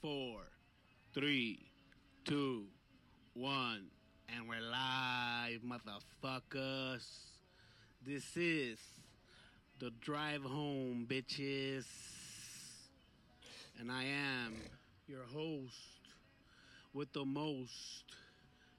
four, three, two, one, and we're live, motherfuckers. This is the drive home, bitches. And I am your host with the most,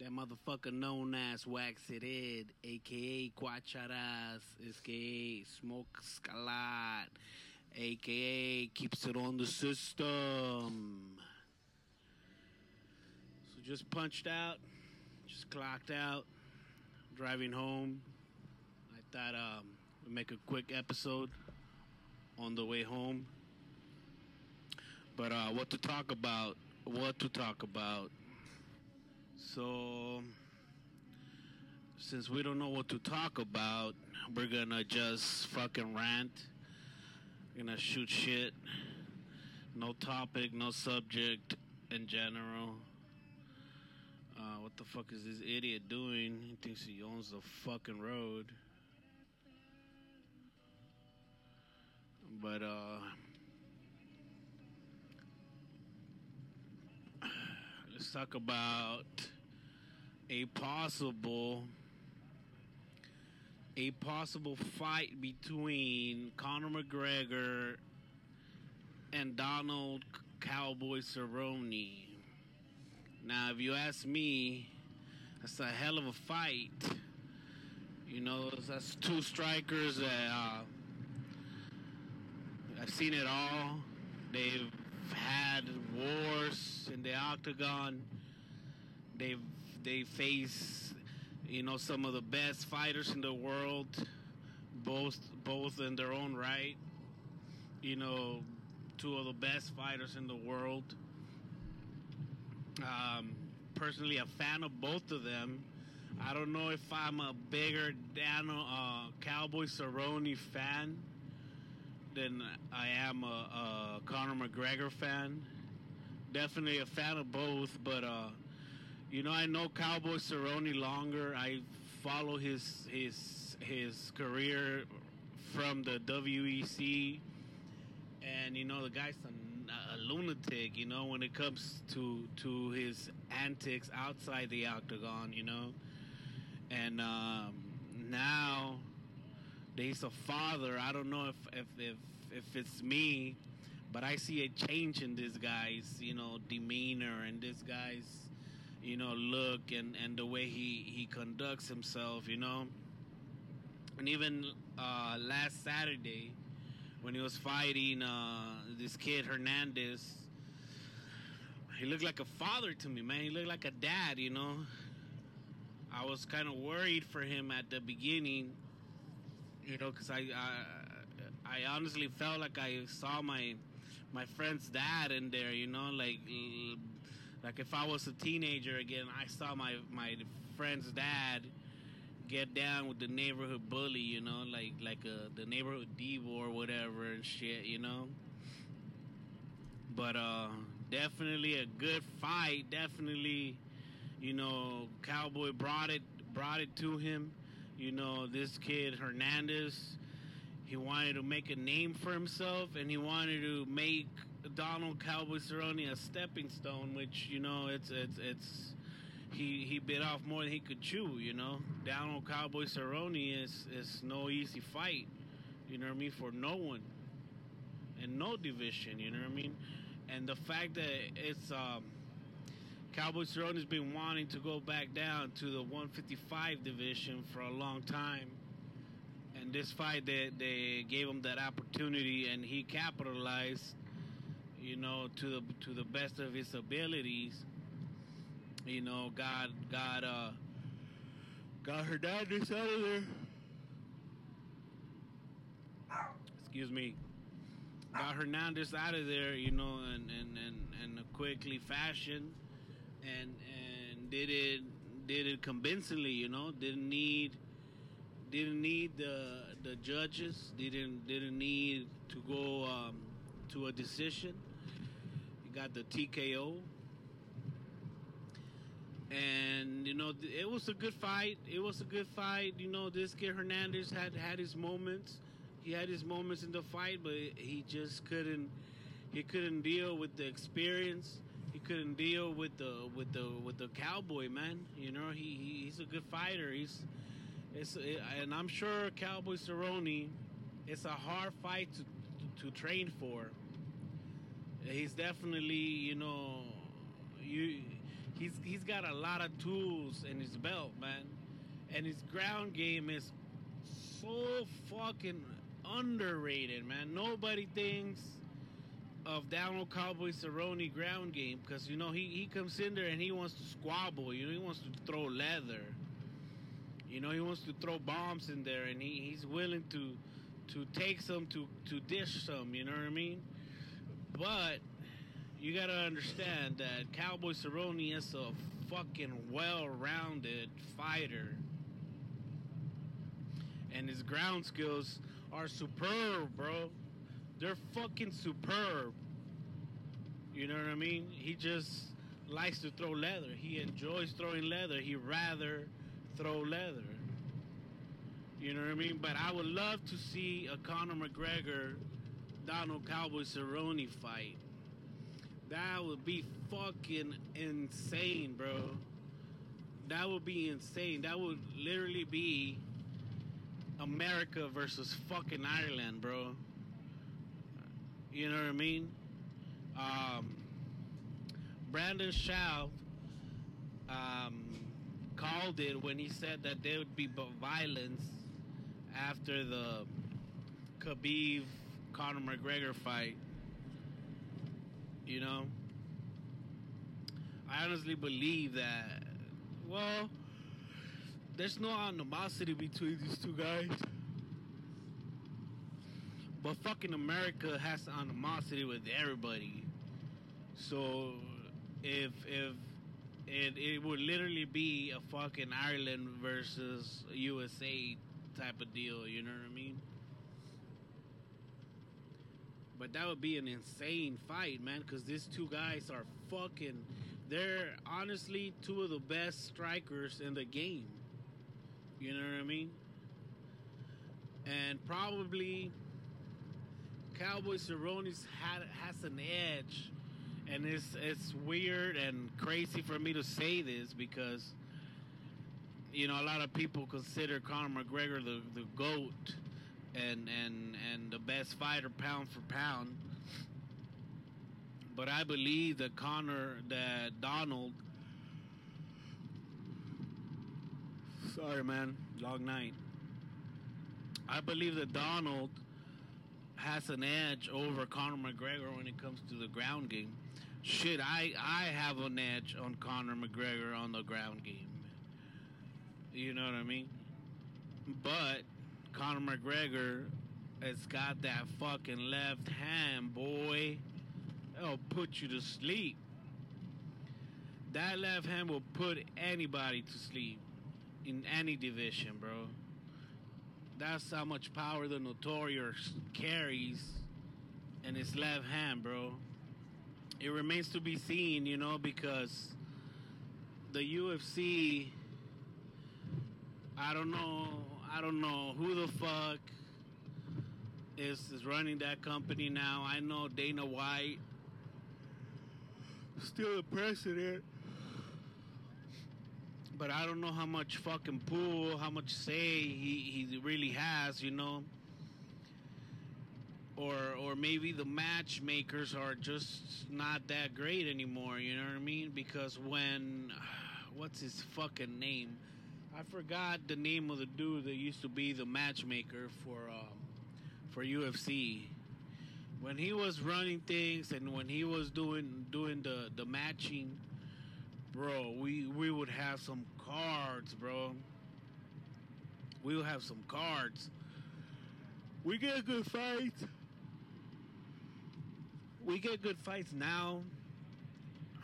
that motherfucker known as Wax It Ed, aka Cuacharas, aka Smoke Scalat, aka Keeps It on the System. So just punched out, just clocked out, driving home. I thought um, we'd make a quick episode on the way home. But uh, what to talk about? What to talk about? So, since we don't know what to talk about, we're gonna just fucking rant. Gonna shoot shit. No topic, no subject in general. Uh, what the fuck is this idiot doing? He thinks he owns the fucking road. But, uh, let's talk about a possible a possible fight between Conor McGregor and Donald Cowboy Cerrone. Now, if you ask me, that's a hell of a fight. You know, that's two strikers that uh, I've seen it all. They've had wars in the octagon. They've they face you know some of the best fighters in the world, both both in their own right. You know, two of the best fighters in the world. Um, personally, a fan of both of them. I don't know if I'm a bigger Daniel uh, Cowboy Cerrone fan than I am a, a Conor McGregor fan. Definitely a fan of both, but uh, you know I know Cowboy Cerrone longer. I follow his his his career from the WEC, and you know the guy's a, a lunatic. You know when it comes to to his antics outside the octagon. You know, and um, now he's a father. I don't know if if if, if it's me, but I see a change in this guy's you know demeanor and this guy's you know look and and the way he he conducts himself. You know, and even uh, last Saturday when he was fighting uh, this kid Hernandez. He looked like a father to me, man. He looked like a dad, you know. I was kind of worried for him at the beginning, you know, because I, I I honestly felt like I saw my my friend's dad in there, you know, like like if I was a teenager again, I saw my my friend's dad get down with the neighborhood bully, you know, like like a, the neighborhood diva or whatever and shit, you know. But uh, definitely a good fight. Definitely, you know, Cowboy brought it brought it to him. You know, this kid Hernandez, he wanted to make a name for himself, and he wanted to make Donald Cowboy Cerrone a stepping stone. Which you know, it's it's it's he he bit off more than he could chew. You know, Donald Cowboy Cerrone is is no easy fight. You know what I mean? For no one, and no division. You know what I mean? And the fact that it's um, Cowboy Cerrone has been wanting to go back down to the 155 division for a long time. And this fight, they, they gave him that opportunity, and he capitalized, you know, to the to the best of his abilities. You know, got got uh got Hernandez out of there. Excuse me. Got Hernandez out of there, you know, and and and in a quickly fashion and and did it did it convincingly. You know, didn't need didn't need the the judges. Didn't didn't need to go um, to a decision. You got the TKO, and you know it was a good fight. It was a good fight. You know, this kid Hernandez had had his moments. He had his moments in the fight, but he just couldn't He couldn't deal with the experience. He couldn't deal with the with the with the cowboy man. You know, he, he he's a good fighter. He's it's and I'm sure Cowboy Cerrone. It's a hard fight to to train for. He's definitely you know you he's he's got a lot of tools in his belt, man, and his ground game is so fucking underrated, man. Nobody thinks of Donald Cowboy Cerrone ground game because you know he, he comes in there and he wants to squabble. You know he wants to throw leather. You know he wants to throw bombs in there and he, he's willing to to take some to to dish some. You know what I mean? But you gotta understand that Cowboy Cerrone is a fucking well-rounded fighter, and his ground skills are superb, bro. They're fucking superb. You know what I mean? He just likes to throw leather. He enjoys throwing leather. He rather throw leather. You know what I mean? But I would love to see a Conor McGregor Donald Cowboy Cerrone fight. That would be fucking insane, bro. That would be insane. That would literally be America versus fucking Ireland, bro. You know what I mean? Um, Brandon Schaub um, called it when he said that there would be violence after the Khabib Conor McGregor fight. You know, I honestly believe that. Well, there's no animosity between these two guys. But fucking America has animosity with everybody. So if if it it would literally be a fucking Ireland versus USA type of deal, you know what I mean? But that would be an insane fight, man, because these two guys are fucking. They're honestly two of the best strikers in the game. You know what I mean? And probably Cowboy Cerrone's had, has an edge, and it's it's weird and crazy for me to say this because you know a lot of people consider Conor McGregor the the goat and and and the best fighter pound for pound. But I believe that Conor that Donald sorry man, long night. I believe that Donald has an edge over Conor McGregor when it comes to the ground game. Shit, I I have an edge on Conor McGregor on the ground game. You know what I mean? But Conor McGregor has got that fucking left hand, boy. It'll put you to sleep. That left hand will put anybody to sleep in any division, bro. That's how much power the Notorious carries in his left hand, bro. It remains to be seen, you know, because the UFC, I don't know, I don't know who the fuck is is running that company now. I know Dana White, still the president but I don't know how much fucking pull, how much say he, he really has, you know. Or or maybe the matchmakers are just not that great anymore, you know what I mean? Because when what's his fucking name? I forgot the name of the dude that used to be the matchmaker for um, for UFC. When he was running things and when he was doing doing the the matching bro, we we would have some cards, bro. We would have some cards. We get a good fights. We get good fights now.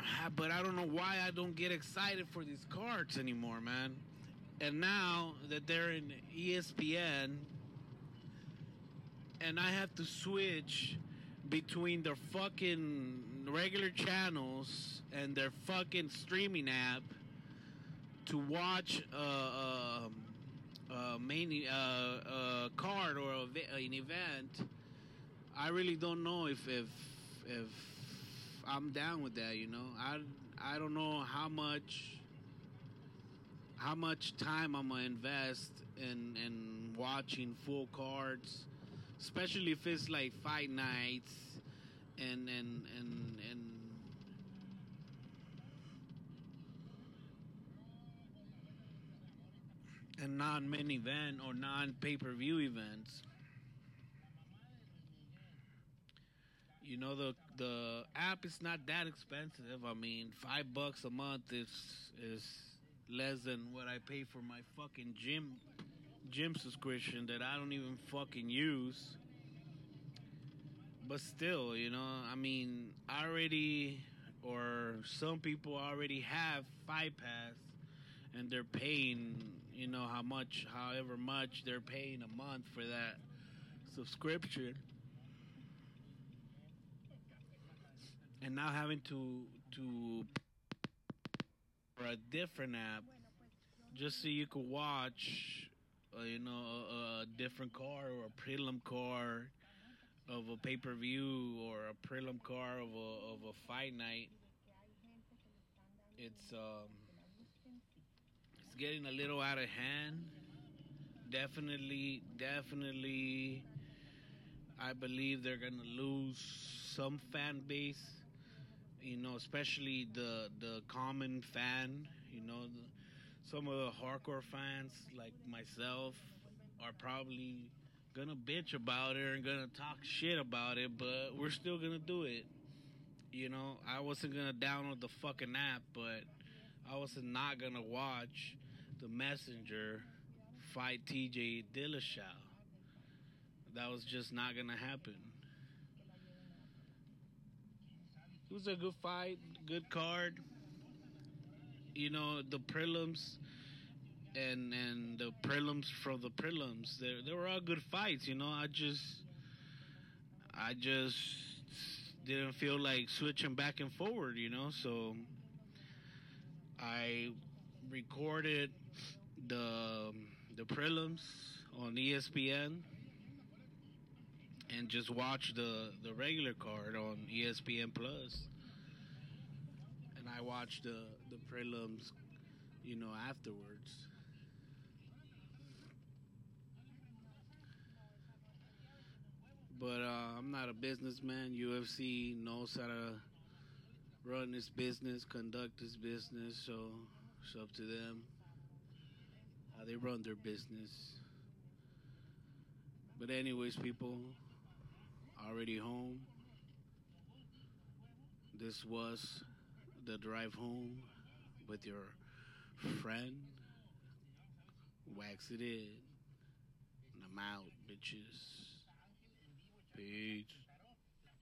Ah, but I don't know why I don't get excited for these cards anymore, man. And now that they're in ESPN and I have to switch between their fucking regular channels and their fucking streaming app to watch a, a, a main uh, a card or a, an event, I really don't know if if if I'm down with that, you know. I I don't know how much how much time I'm gonna invest in in watching full cards, especially if it's like fight nights and and and and and non main event or non pay per view events. You know the the app is not that expensive. I mean, five bucks a month is is less than what I pay for my fucking gym gym subscription that I don't even fucking use. But still, you know, I mean, I already or some people already have Fight Pass and they're paying, you know, how much, however much they're paying a month for that subscription. And now having to to for a different app just so you could watch, uh, you know, a, a different card or a prelim card of a pay per view or a prelim card of a of a fight night. It's um, it's getting a little out of hand. Definitely, definitely, I believe they're gonna lose some fan base. You know, especially the the common fan. You know, the, some of the hardcore fans like myself are probably gonna bitch about it and gonna talk shit about it, but we're still gonna do it. You know, I wasn't gonna download the fucking app, but I was not gonna watch the messenger fight TJ Dillashaw. That was just not gonna happen. It was a good fight, good card. You know, the prelims and and the prelims from the prelims, they they were all good fights. You know, I just I just didn't feel like switching back and forward. You know, so I recorded the the prelims on ESPN and just watch the the regular card on ESPN Plus. And I watched the the prelims, you know, afterwards. But uh, I'm not a businessman. UFC knows how to run this business, conduct this business, so it's up to them how they run their business. But anyways, people, already home. This was the drive home with your friend. Wax it in. And I'm out, bitches. Peace.